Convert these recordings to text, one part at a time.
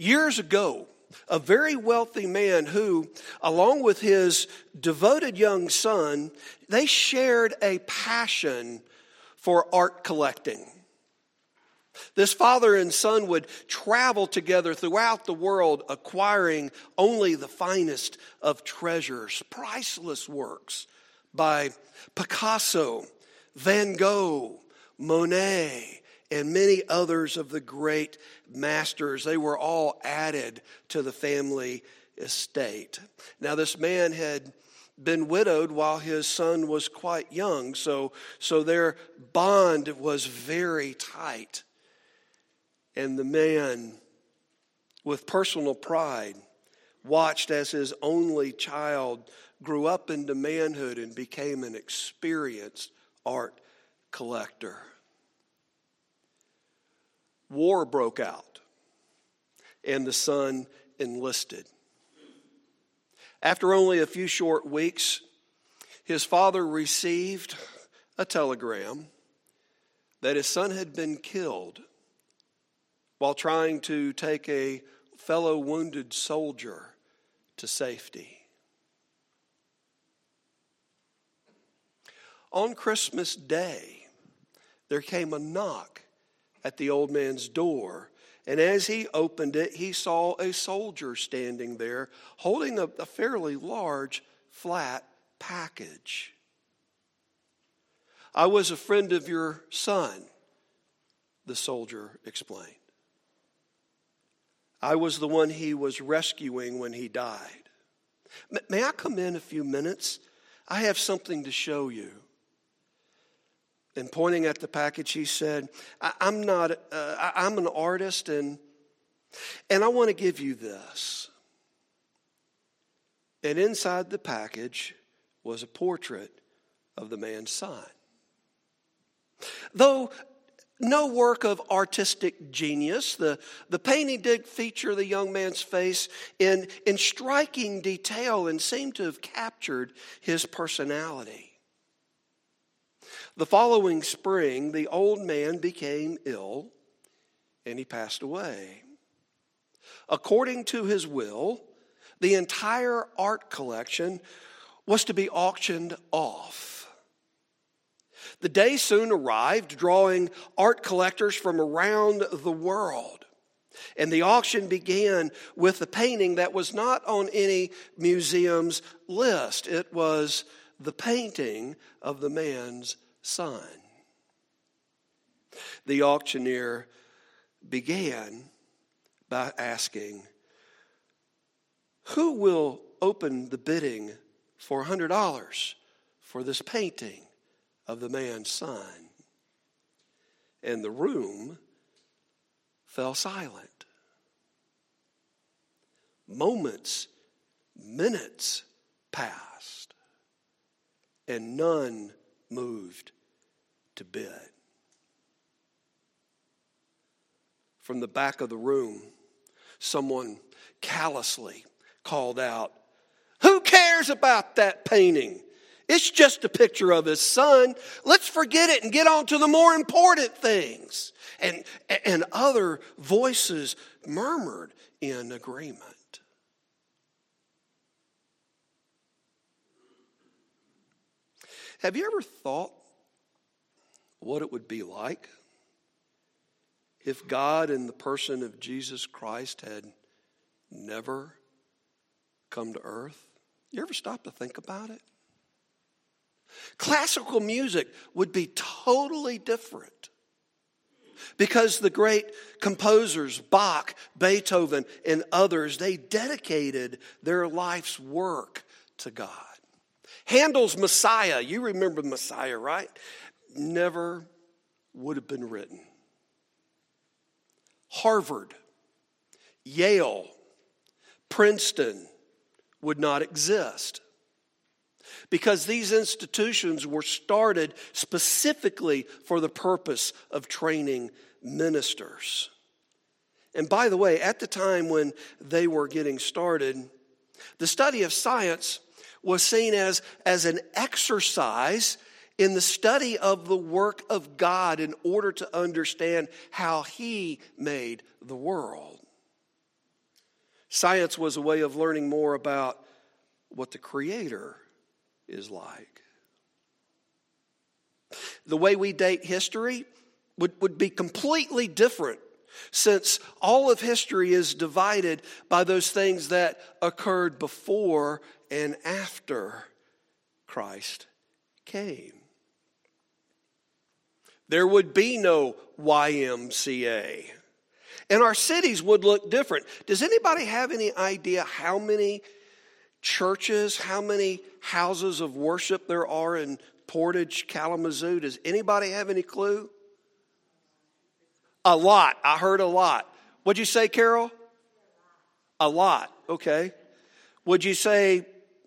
Years ago, a very wealthy man who, along with his devoted young son, they shared a passion for art collecting. This father and son would travel together throughout the world, acquiring only the finest of treasures, priceless works by Picasso, Van Gogh, Monet, and many others of the great masters. They were all added to the family estate. Now, this man had been widowed while his son was quite young, so, so their bond was very tight. And the man, with personal pride, watched as his only child grew up into manhood and became an experienced art collector. War broke out, and the son enlisted. After only a few short weeks, his father received a telegram that his son had been killed while trying to take a fellow wounded soldier to safety. On Christmas Day, there came a knock at the old man's door. And as he opened it, he saw a soldier standing there holding a, a fairly large, flat package. I was a friend of your son, the soldier explained. I was the one he was rescuing when he died. May I come in a few minutes? I have something to show you. And pointing at the package, he said, I, am not, uh, I'm an artist and, and I want to give you this. And inside the package was a portrait of the man's son. Though no work of artistic genius. The, the painting did feature the young man's face in, in striking detail and seemed to have captured his personality. The following spring, the old man became ill and he passed away. According to his will, the entire art collection was to be auctioned off. The day soon arrived, drawing art collectors from around the world. And the auction began with a painting that was not on any museum's list. It was the painting of the man's son. The auctioneer began by asking, Who will open the bidding for $100 for this painting? of the man's son. And the room fell silent. Moments, minutes passed, and none moved to bed. From the back of the room, someone callously called out, Who cares about that painting? It's just a picture of his son. Let's forget it and get on to the more important things. And, and other voices murmured in agreement. Have you ever thought what it would be like if God, in the person of Jesus Christ, had never come to earth? You ever stop to think about it? Classical music would be totally different because the great composers, Bach, Beethoven, and others, they dedicated their life's work to God. Handel's Messiah, you remember Messiah, right? Never would have been written. Harvard, Yale, Princeton would not exist because these institutions were started specifically for the purpose of training ministers. And by the way, at the time when they were getting started, the study of science was seen as, as an exercise in the study of the work of God in order to understand how He made the world. Science was a way of learning more about what the Creator is like. The way we date history would, would be completely different since all of history is divided by those things that occurred before and after Christ came. There would be no YMCA. And our cities would look different. Does anybody have any idea how many churches, how many houses of worship there are in Portage, Kalamazoo? Does anybody have any clue? A lot. I heard a lot. What'd you say, Carol? A lot. Okay. Would you say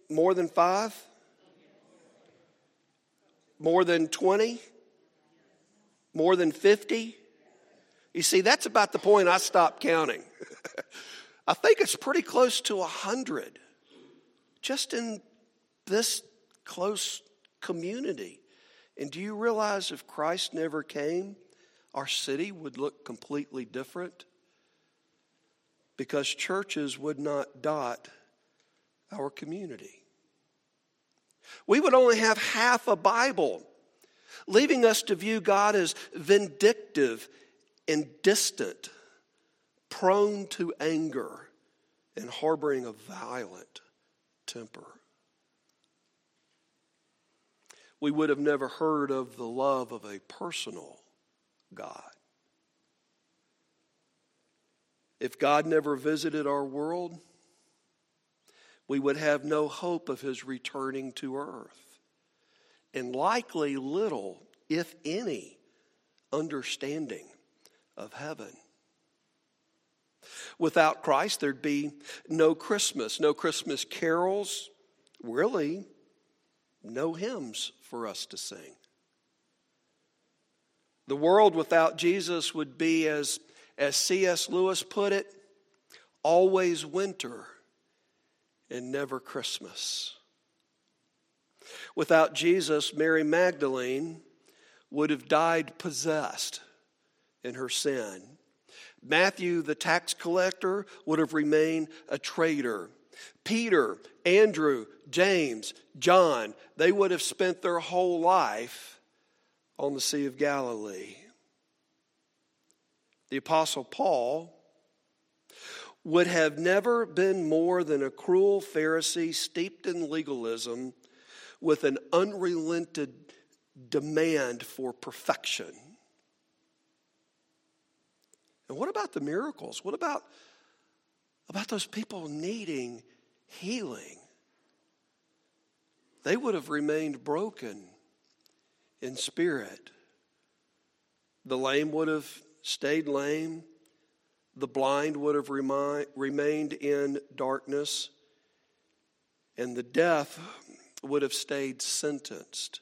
more than five? More than 20? More than 50? You see, that's about the point I stopped counting. I think it's pretty close to 100 just in this close community. And do you realize if Christ never came, our city would look completely different? Because churches would not dot our community. We would only have half a Bible, leaving us to view God as vindictive and distant, prone to anger, and harboring a violent temper. We would have never heard of the love of a personal God. If God never visited our world, we would have no hope of his returning to earth, and likely little, if any, understanding of heaven. Without Christ, there'd be no Christmas, no Christmas carols, really, no hymns for us to sing. The world without Jesus would be, as, as C.S. Lewis put it, always winter and never Christmas. Without Jesus, Mary Magdalene would have died possessed in her sin. Matthew, the tax collector, would have remained a traitor. Peter, Andrew, James, John, they would have spent their whole life on the Sea of Galilee. The Apostle Paul would have never been more than a cruel Pharisee steeped in legalism with an unrelented demand for perfection. And what about the miracles? What about, about those people needing healing? They would have remained broken in spirit. The lame would have stayed lame. The blind would have remained in darkness. And the deaf would have stayed sentenced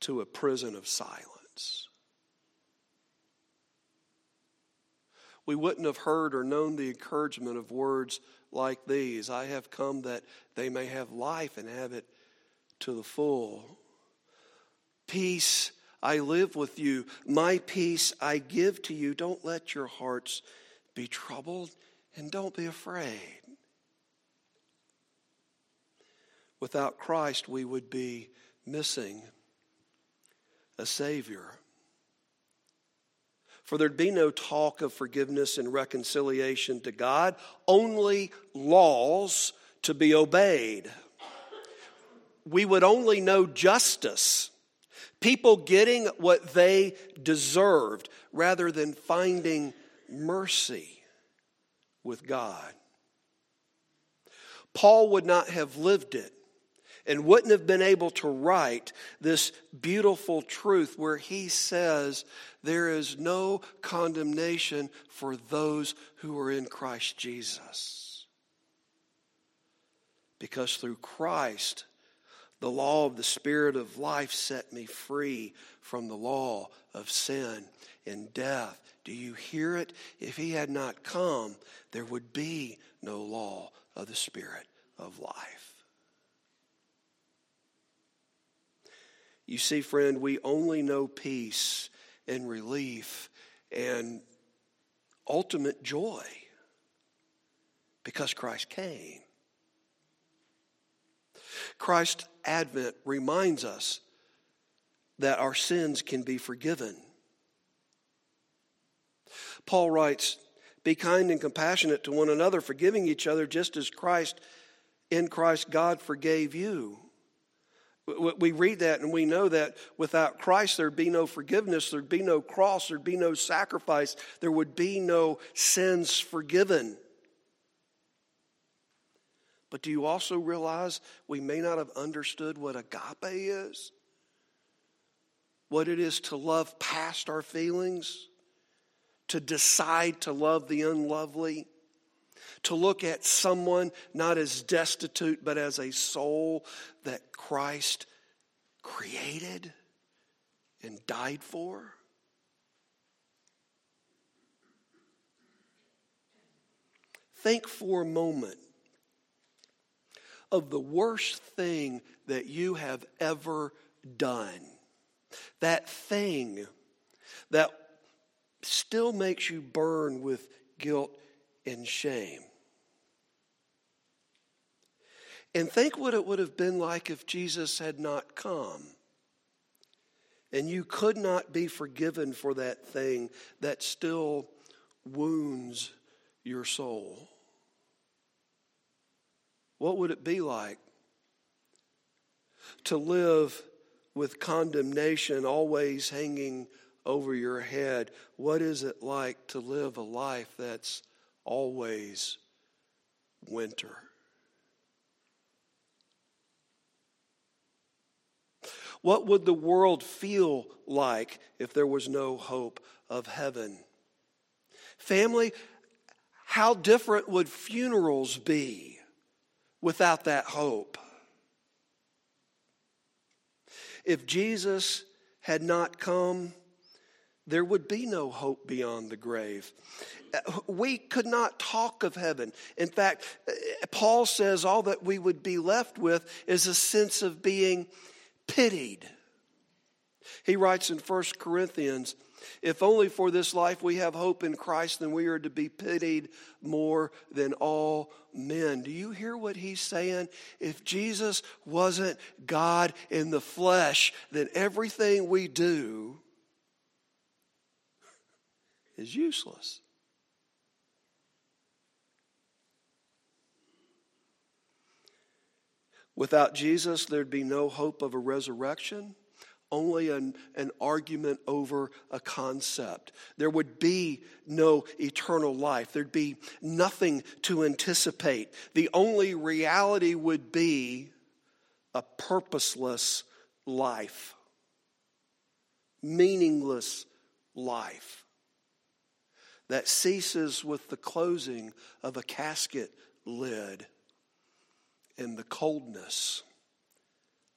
to a prison of silence. we wouldn't have heard or known the encouragement of words like these I have come that they may have life and have it to the full. Peace I live with you, my peace I give to you. Don't let your hearts be troubled and don't be afraid. Without Christ, we would be missing a Savior. For there'd be no talk of forgiveness and reconciliation to God, only laws to be obeyed. We would only know justice, people getting what they deserved rather than finding mercy with God. Paul would not have lived it and wouldn't have been able to write this beautiful truth where he says, There is no condemnation for those who are in Christ Jesus. Because through Christ, the law of the Spirit of life set me free from the law of sin and death. Do you hear it? If he had not come, there would be no law of the Spirit of life. You see, friend, we only know peace and relief and ultimate joy Because Christ came. Christ's advent reminds us that our sins can be forgiven. Paul writes, Be kind and compassionate to one another, forgiving each other just as Christ, in Christ, God forgave you. We read that and we know that without Christ, there'd be no forgiveness, there'd be no cross, there'd be no sacrifice, there would be no sins forgiven. But do you also realize we may not have understood what agape is? What it is to love past our feelings? To decide to love the unlovely? To look at someone not as destitute, but as a soul that Christ created and died for? Think for a moment of the worst thing that you have ever done. That thing that still makes you burn with guilt and shame. And think what it would have been like if Jesus had not come. And you could not be forgiven for that thing that still wounds your soul. What would it be like to live with condemnation always hanging over your head? What is it like to live a life that's always winter? What would the world feel like if there was no hope of heaven? Family, how different would funerals be? Without that hope. If Jesus had not come, there would be no hope beyond the grave. We could not talk of heaven. In fact, Paul says all that we would be left with is a sense of being pitied. He writes in 1 Corinthians if only for this life we have hope in Christ, then we are to be pitied more than all men. Do you hear what he's saying? If Jesus wasn't God in the flesh, then everything we do is useless. Without Jesus, there'd be no hope of a resurrection only an, an argument over a concept. There would be no eternal life. There'd be nothing to anticipate. The only reality would be a purposeless life, meaningless life that ceases with the closing of a casket lid and the coldness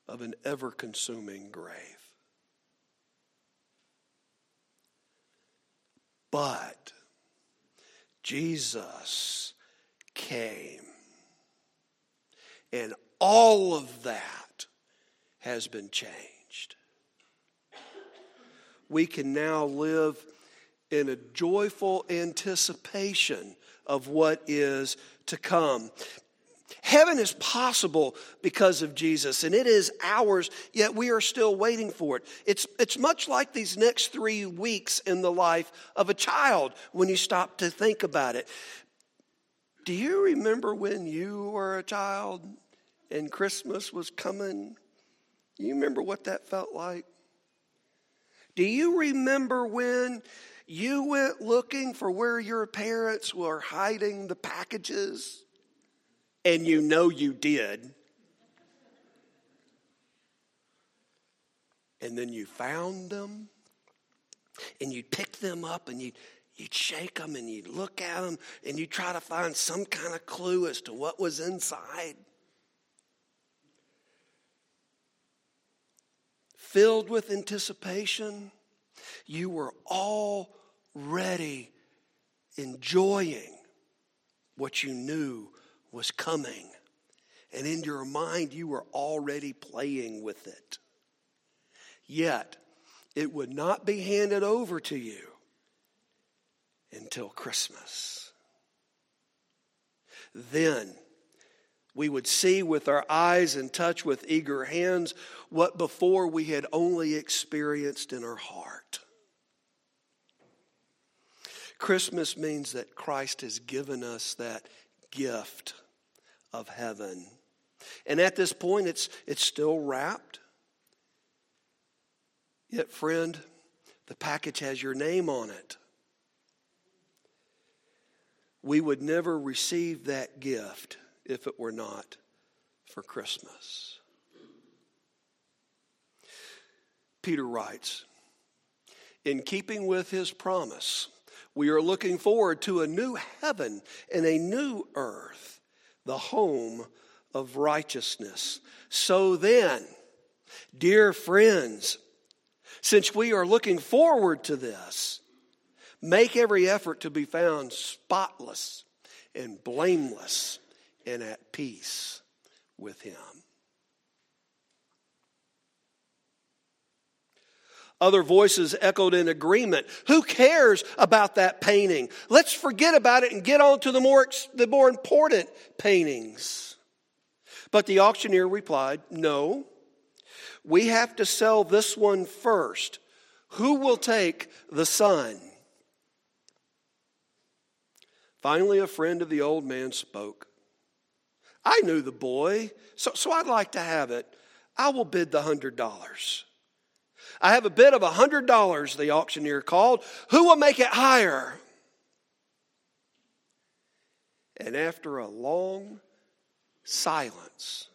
of an ever consuming grave. But Jesus came. And all of that has been changed. We can now live in a joyful anticipation of what is to come. Heaven is possible because of Jesus, and it is ours, yet we are still waiting for it. It's, it's much like these next three weeks in the life of a child when you stop to think about it. Do you remember when you were a child and Christmas was coming? You remember what that felt like? Do you remember when you went looking for where your parents were hiding the packages? And you know you did. And then you found them, and you'd pick them up, and you'd, you'd shake them, and you'd look at them, and you'd try to find some kind of clue as to what was inside. Filled with anticipation, you were already enjoying what you knew was coming. And in your mind, you were already playing with it. Yet, it would not be handed over to you until Christmas. Then we would see with our eyes and touch with eager hands what before we had only experienced in our heart. Christmas means that Christ has given us that gift of heaven. And at this point, it's, it's still wrapped. Yet, friend, the package has your name on it. We would never receive that gift if it were not for Christmas. Peter writes, in keeping with his promise, we are looking forward to a new heaven and a new earth, the home of righteousness. So then, dear friends, since we are looking forward to this, make every effort to be found spotless and blameless and at peace with Him. Other voices echoed in agreement. Who cares about that painting? Let's forget about it and get on to the more, the more important paintings. But the auctioneer replied, No, we have to sell this one first. Who will take the son? Finally, a friend of the old man spoke. I knew the boy, so, so I'd like to have it. I will bid the hundred dollars. I have a bid of a hundred dollars, the auctioneer called. Who will make it higher? And after a long silence,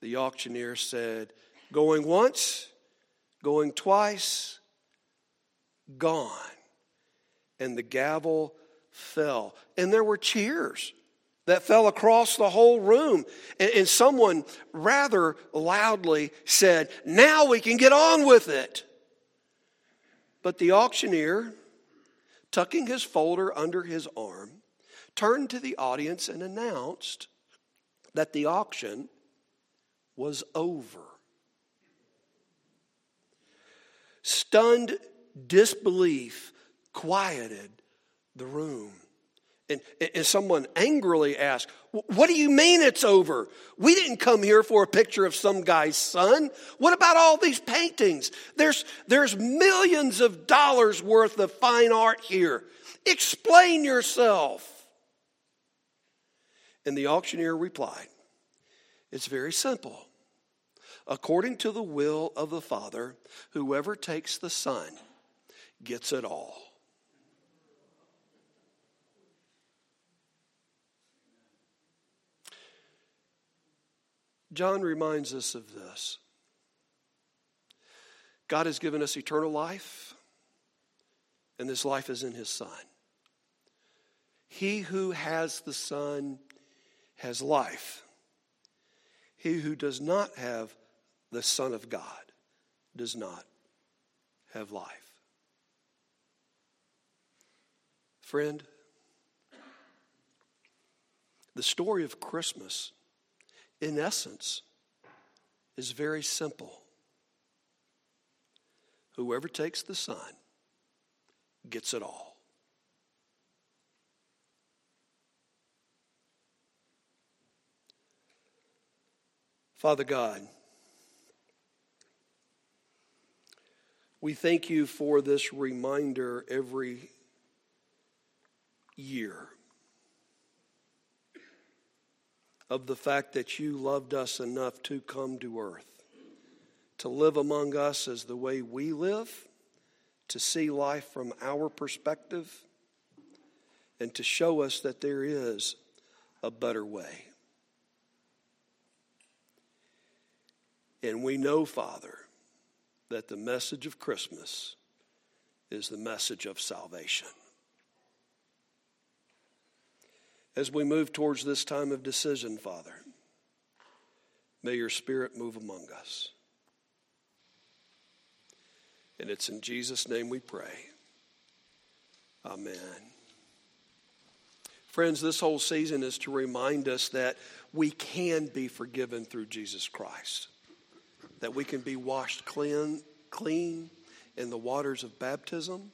the auctioneer said, Going once, going twice, gone. And the gavel fell. And there were cheers that fell across the whole room. And, and, someone rather loudly said, Now we can get on with it. But the auctioneer, tucking his folder under his arm, turned to the audience and announced that the auction was over. Stunned disbelief quieted the room. And, and someone angrily asked, What do you mean it's over? We didn't come here for a picture of some guy's son. What about all these paintings? There's, there's millions of dollars worth of fine art here. Explain yourself. And the auctioneer replied, It's very simple. According to the will of the Father, whoever takes the Son gets it all. John reminds us of this. God has given us eternal life, and this life is in His Son. He who has the Son has life. He who does not have the Son of God does not have life. Friend, the story of Christmas, in essence, is very simple. Whoever takes the Son gets it all. Father God, We thank you for this reminder every year of the fact that you loved us enough to come to earth, to live among us as the way we live, to see life from our perspective, and to show us that there is a better way. And we know, Father, that the message of Christmas is the message of salvation. As we move towards this time of decision, Father, may your Spirit move among us. And it's in Jesus' name we pray. Amen. Friends, this whole season is to remind us that we can be forgiven through Jesus Christ that we can be washed clean, clean in the waters of baptism,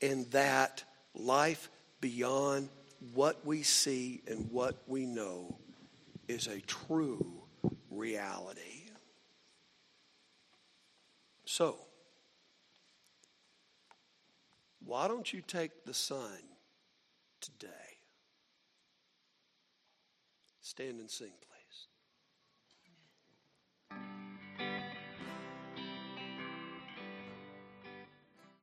and that life beyond what we see and what we know is a true reality. So, why don't you take the Son today? Stand and sing, please.